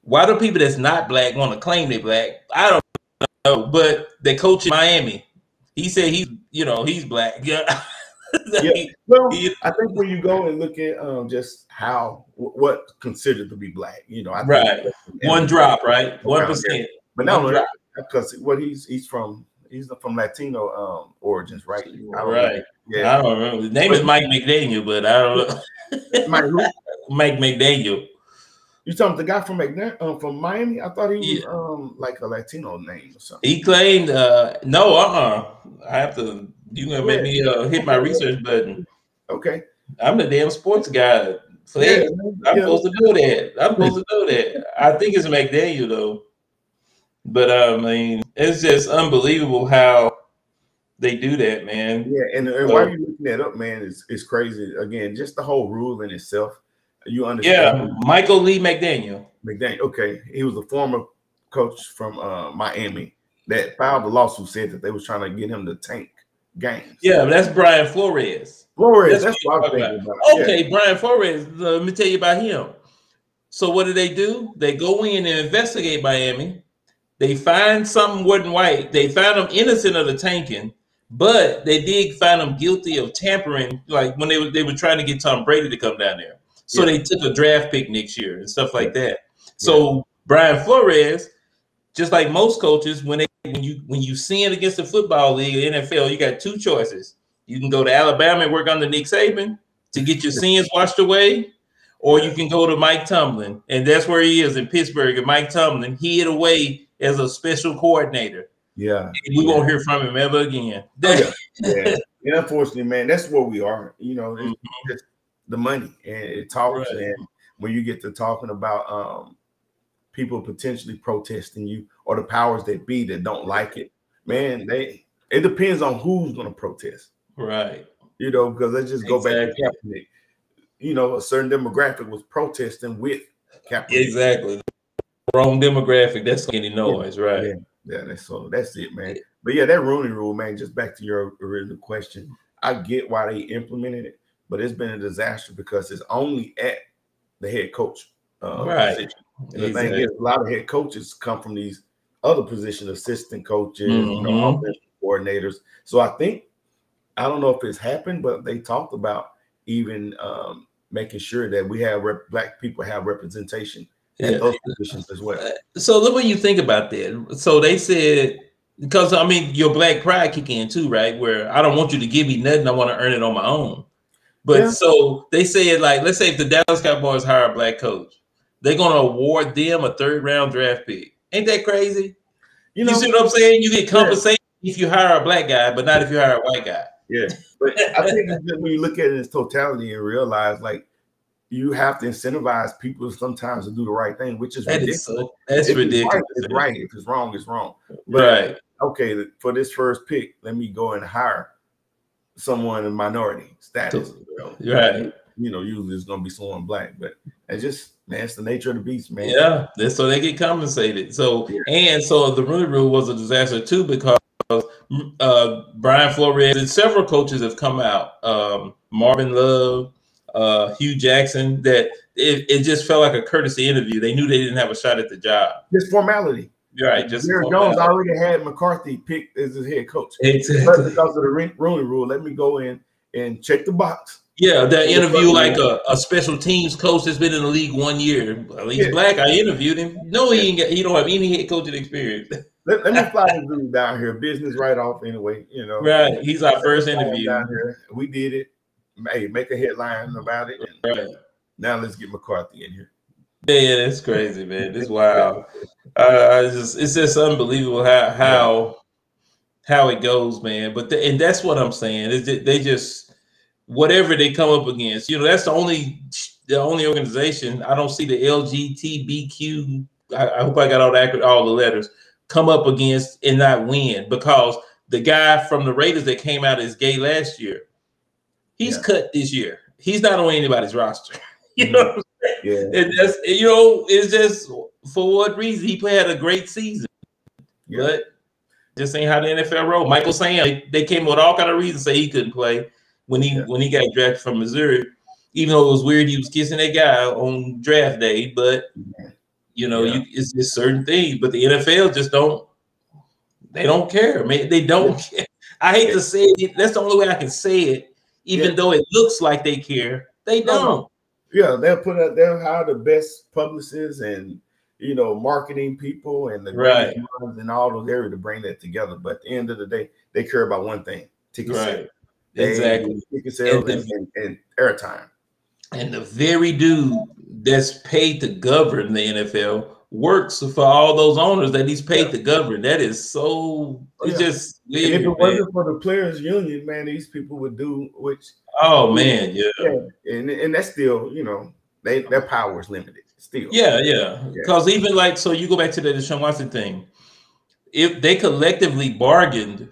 Why do people that's not black want to claim they're black? I don't know, but they coach in Miami. He said he's, you know, he's black. Yeah. yeah. Well, I think when you go and look at um, just how what considered to be black, you know, I right, one drop, right, one percent, but now because what he's he's from he's from Latino um, origins, right? right. Know. Yeah. I don't remember. His name but, is Mike McDaniel, but I don't know. Mike, Mike McDaniel. You talking the guy from McNair, um, from Miami? I thought he was yeah. um like a Latino name or something. He claimed uh no, uh-uh. I have to you gonna make me uh, hit my research button. Okay. I'm the damn sports guy. So yeah, I'm yeah. supposed to do that. I'm supposed to do that. I think it's McDaniel though. But uh, I mean, it's just unbelievable how they do that, man. Yeah, and, and so, why are you looking that up, man? Is is crazy. Again, just the whole rule in itself. You understand? Yeah, Michael Lee McDaniel. McDaniel. Okay, he was a former coach from uh, Miami that filed the lawsuit said that they was trying to get him to tank games. Yeah, that's Brian Flores. Flores, that's, that's what I'm thinking about. Okay, yeah. Brian Flores. let me tell you about him. So what do they do? They go in and investigate Miami. They find something wasn't white. They found him innocent of the tanking, but they did find him guilty of tampering, like when they were they were trying to get Tom Brady to come down there. So yeah. they took a draft pick next year and stuff like that. So yeah. Brian Flores, just like most coaches, when they when you when you sin against the football league, NFL, you got two choices. You can go to Alabama and work under Nick Saban to get your sins washed away, or you can go to Mike Tomlin, and that's where he is in Pittsburgh. And Mike Tomlin, he hid away as a special coordinator. Yeah, and we yeah. won't hear from him ever again. yeah. yeah. And unfortunately, man, that's where we are. You know, it's, mm-hmm. the money and it talks. Right. And when you get to talking about um, people potentially protesting you or the powers that be that don't like it, man, they it depends on who's going to protest. Right. You know, because let's just go exactly. back to Kaepernick. You know, a certain demographic was protesting with Kaepernick. Exactly wrong demographic. That's any noise, yeah. right? Yeah, yeah. That's so. That's it, man. But yeah, that Rooney Rule, man. Just back to your original question, I get why they implemented it, but it's been a disaster because it's only at the head coach uh, right. position. And exactly. the thing is, a lot of head coaches come from these other position assistant coaches, mm-hmm. you know, mm-hmm. offensive coordinators. So I think I don't know if it's happened, but they talked about even um, making sure that we have rep- black people have representation in those positions as well. Uh, so look what you think about that. So they said because I mean your black pride kick in too, right? Where I don't want you to give me nothing, I want to earn it on my own. But yeah. so they said like, let's say if the Dallas Cowboys hire a black coach, they're gonna award them a third round draft pick. Ain't that crazy? You know, you see what I'm saying? You get compensated yeah. if you hire a black guy, but not if you hire a white guy. Yeah, but I think when you look at it in its totality and realize like you have to incentivize people sometimes to do the right thing, which is that ridiculous. Is so, that's if ridiculous. It's right, it's right. If it's wrong, it's wrong. But, right. Okay, for this first pick, let me go and hire someone in minority status. You know, right. You know, usually it's gonna be someone black, but it's just man, it's the nature of the beast, man. Yeah, so they get compensated. So yeah. and so the Rooney Rule was a disaster too because uh, Brian Flores and several coaches have come out. Um, Marvin Love, uh, Hue Jackson. That it, it just felt like a courtesy interview. They knew they didn't have a shot at the job. Just formality. Right. Just Jerry Jones already had McCarthy picked as his head coach. Exactly. But because of the Rooney Rule, let me go in and check the box. Yeah, that interview like a, a, special teams coach that's been in the league one year. He's yeah. black. I interviewed him. No, he ain't got, he don't have any head coaching experience. Let, let me fly this dude down here. Business right off anyway. You know. Right. He's our first interview down here. We did it. Hey, make a headline about it. right. Now let's get McCarthy in here. Yeah, that's crazy, man. This wild. Uh, just it's just unbelievable how how how it goes, man. But the, and that's what I'm saying is that they just whatever they come up against, you know, that's the only the only organization I don't see the LGBTQ. I, I hope I got all the all the letters come up against and not win because the guy from the Raiders that came out as gay last year, he's yeah. cut this year. He's not on anybody's roster. you mm-hmm. know, yeah. And that's you know, it's just for what reason he had a great season, yeah. but just ain't how the NFL roll. Michael Sam, they came with all kind of reasons say he couldn't play when he yeah. when he got drafted from Missouri. Even though it was weird, he was kissing that guy on draft day, but you know, yeah. you, it's just certain things. But the NFL just don't. They don't care, man. They don't care. I hate to say it. That's the only way I can say it. Even though it looks like they care, they don't. Yeah, they'll put out. They'll hire the best publicists and you know marketing people and the right and all those areas to bring that together. But at the end of the day, they care about one thing: ticket right. sales. Exactly, ticket sales and, and, and airtime. And the very dude that's paid to govern the NFL works for all those owners that he's paid yeah. to govern. That is so. Oh, it's yeah. just weird, if it wasn't for the players' union, man, these people would do which. Oh man, yeah. yeah. And and that's still, you know, they their power is limited still. Yeah, yeah. Because even like so, you go back to the Deshaun Watson thing. If they collectively bargained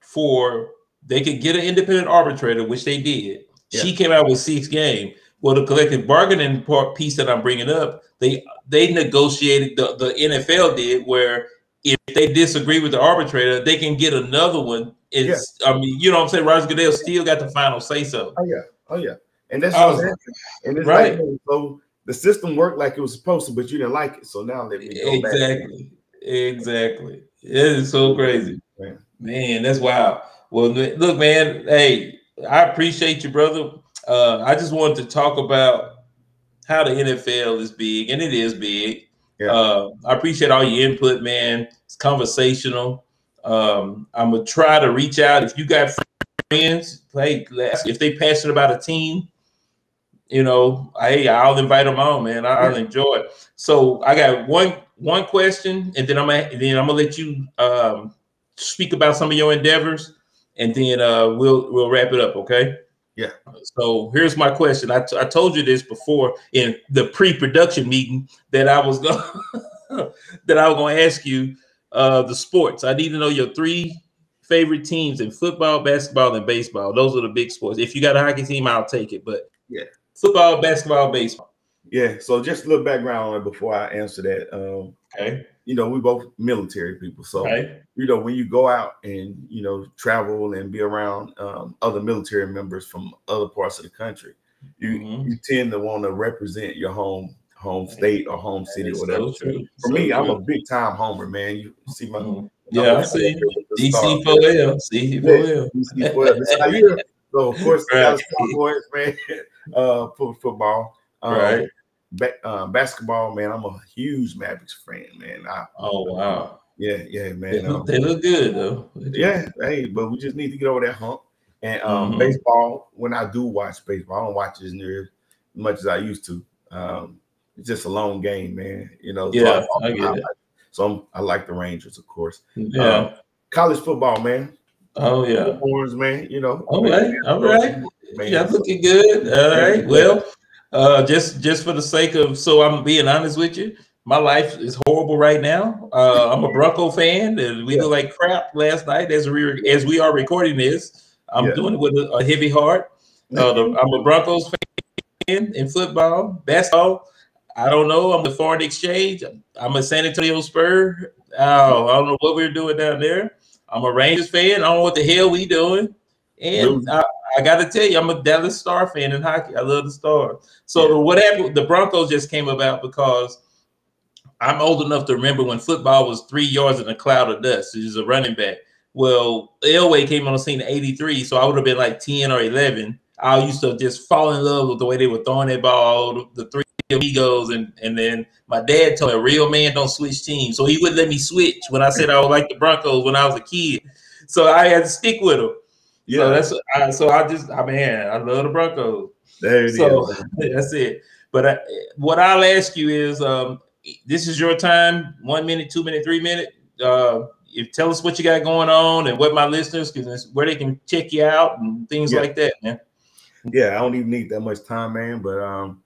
for, they could get an independent arbitrator, which they did. She came out with six game. Well, the collective bargaining part piece that I'm bringing up, they they negotiated the, the NFL did where if they disagree with the arbitrator, they can get another one. It's yeah. I mean, you know what I'm saying? Roger Goodell still got the final say so. Oh yeah, oh yeah, and that's oh, and it's right. Like, so the system worked like it was supposed to, but you didn't like it. So now let me go exactly, exactly. It is so crazy, man. man. That's wild. Well, look, man. Hey, I appreciate you, brother. Uh, I just wanted to talk about how the NFL is big, and it is big. Yeah. Uh, I appreciate all your input, man. It's conversational. Um, I'm gonna try to reach out if you got friends. Hey, if they passionate about a team, you know, hey, I'll invite them on, man. I'll yeah. enjoy it. So I got one one question, and then I'm gonna then I'm gonna let you um, speak about some of your endeavors, and then uh, we'll we'll wrap it up. Okay. Yeah. So here's my question. I, I told you this before in the pre-production meeting that I was going that I was going to ask you uh, the sports. I need to know your three favorite teams in football, basketball, and baseball. Those are the big sports. If you got a hockey team, I'll take it. But yeah, football, basketball, baseball. Yeah. So just a little background on it before I answer that. Um, okay you know, we both military people. So, right. you know, when you go out and, you know, travel and be around um, other military members from other parts of the country, you, mm-hmm. you tend to want to represent your home home state or home city or whatever. So. For So me, I'm a big time homer, man. You see my Mhm. Yeah, I see. DC DC four L. DC four L. This how you- So of course, Right. Cowboys, man. Uh, for football, um, Right. Ba- uh, basketball, man. I'm a huge Mavericks fan, man. I, Oh wow. yeah, yeah, They man. look, Um, they look good though. yeah, hey, but we just need to get over that hump. And um, Mhm. baseball, when I do watch baseball, I don't watch as near as much as I used to. Um, it's just a long game, man. You know. so Yeah, I get it. So I'm, I like the Rangers, of course. Yeah. College football, man. Oh yeah. Horns, man. You know. All right. All right. Man. Yeah, looking good. All right. Well, uh, just just for the sake of, so I'm being honest with you, my life is horrible right now. Uh, I'm a Bronco fan, and we Yeah. look like crap last night as we as we are recording this. I'm Yeah. doing it with a, a heavy heart. Uh, the, I'm a Broncos fan in football, basketball. I don't know. I'm a foreign exchange. I'm a San Antonio Spur. Oh, I don't know what we're doing down there. I'm a Rangers fan. I don't know what the hell we doing. And. I, I got to tell you, I'm a Dallas Star fan in hockey. I love the Stars. So the, what happened? The Broncos just came about because I'm old enough to remember when football was three yards in a cloud of dust. He was a running back. Well, Elway came on the scene in '83, so I would have been like 10 or 11. I used to just fall in love with the way they were throwing that ball, the three amigos, and and then my dad told me a real man don't switch teams, so he wouldn't let me switch when I said I would like the Broncos when I was a kid. So I had to stick with him. Yeah, So that's I, so I just I mean I love the Broncos. there it is. So that's it. But I, what I'll ask you is, um, this is your time. One minute, two minute, three minute. Uh, if tell us what you got going on and what my listeners can where they can check you out and things Yeah. like that, man. yeah, I don't even need that much time, man. But um,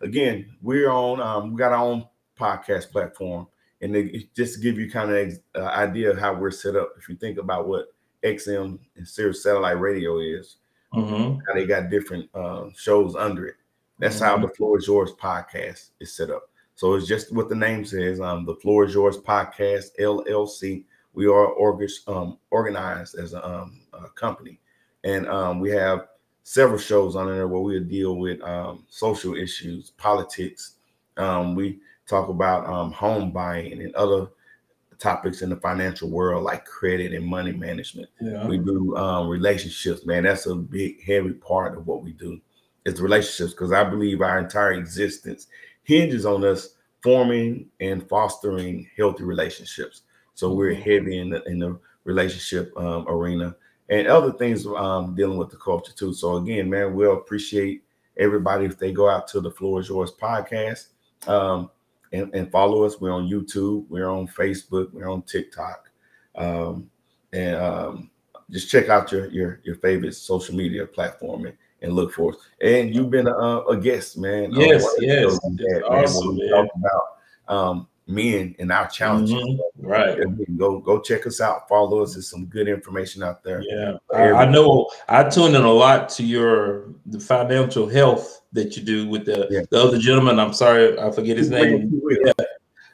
again, we're on. Um, we got our own podcast platform, and it, just to give you kind of uh, idea of how we're set up. If you think about what XM and Sirius satellite radio is, Mm-hmm. how they got different uh, shows under it. That's how the Floor is Yours podcast is set up. So it's just what the name says. Um, the Floor is Yours podcast LLC. We are org- um, organized as a, um, a company, and um, we have several shows on there where we deal with um, social issues, politics. Um, we talk about um, home buying and other topics in the financial world like credit and money management. Yeah. We do um, relationships, man. That's a big, heavy part of what we do. It's relationships because I believe our entire existence hinges on us forming and fostering healthy relationships. So we're heavy in the in the relationship um, arena and other things um, dealing with the culture too. So again, man, we'll appreciate everybody if they go out to the Floor is Yours podcast um, and, and follow us. We're on YouTube, we're on Facebook, we're on TikTok. Um, and um, just check out your your your favorite social media platform and, and look for us. And you've been a, a guest, man. Yes, yes. shows we It's had, man, where awesome, we man. talked about um, men and our challenges. Mhm. Right. And we can Go go check us out. Follow us. There's some good information out there. Yeah, I, I know. I tune in a lot to your the financial health that you do with the Yeah. the other gentleman. I'm sorry, I forget his name. Yeah.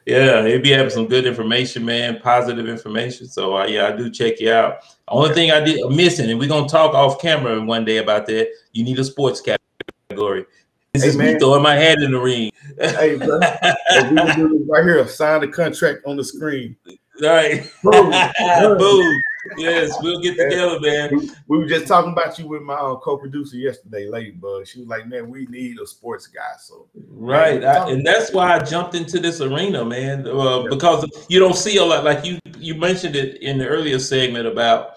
Yeah, he'd be having some good information, man, positive information. So uh, yeah, I do check you out. Only thing I did missing, and we're gonna talk off camera one day about that. You need a sports category. This Hey, is me man. throwing my hat in the ring. Hey, bro. We do right here. Sign the contract on the screen. right. Boom. Boom. Yes, we'll get together, man. We, we were just talking about you with my uh, co-producer yesterday, Ladybug. She was like, "Man, we need a sports guy." So Right, I, and that's why I jumped into this arena, man. Uh, because you don't see a lot, like you you mentioned it in the earlier segment about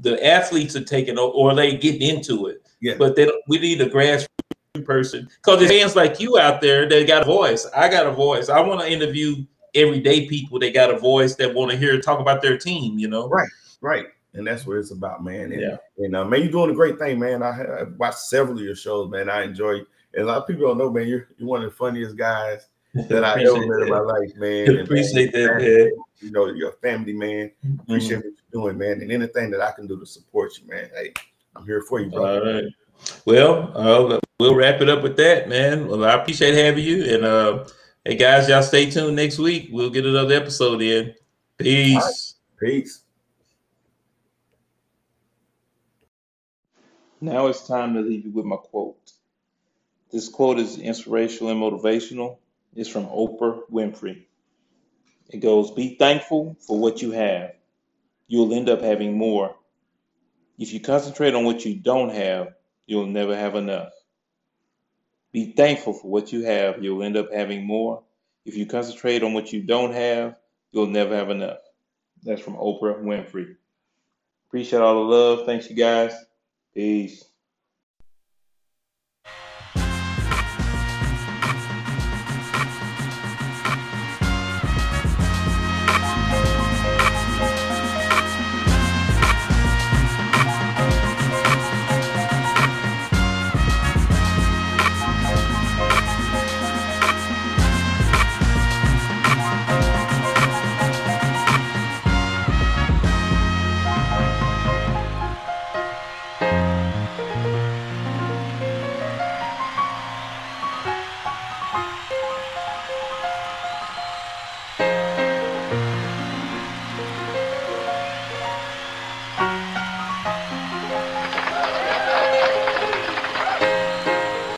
the athletes are taking or they getting into it. Yeah. But they don't, we need a grassroots person because there's fans like you out there that got a voice. I got a voice. I want to interview everyday people that got a voice that want to hear talk about their team. You know. Right. Right, and that's what it's about, man. And, Yeah. and uh, man, you're doing a great thing, man. I, I've watched several of your shows, man. I enjoy. And a lot of people don't know, man. You're you're one of the funniest guys that I ever met in my life, man. And, Appreciate that, man, man. You know, you're a family man. Appreciate Mhm. what you're doing, man. And anything that I can do to support you, man. Hey, I'm here for you, bro. All right. Well, uh, we'll wrap it up with that, man. Well, I appreciate having you. And uh, hey, guys, y'all stay tuned next week. We'll get another episode in. Peace. Peace. Now it's time to leave you with my quote. This quote is inspirational and motivational. It's from Oprah Winfrey. It goes, Be thankful for what you have. You'll end up having more. If you concentrate on what you don't have, you'll never have enough. Be thankful for what you have. You'll end up having more. If you concentrate on what you don't have, you'll never have enough. That's from Oprah Winfrey. Appreciate all the love. Thanks, you guys. Peace.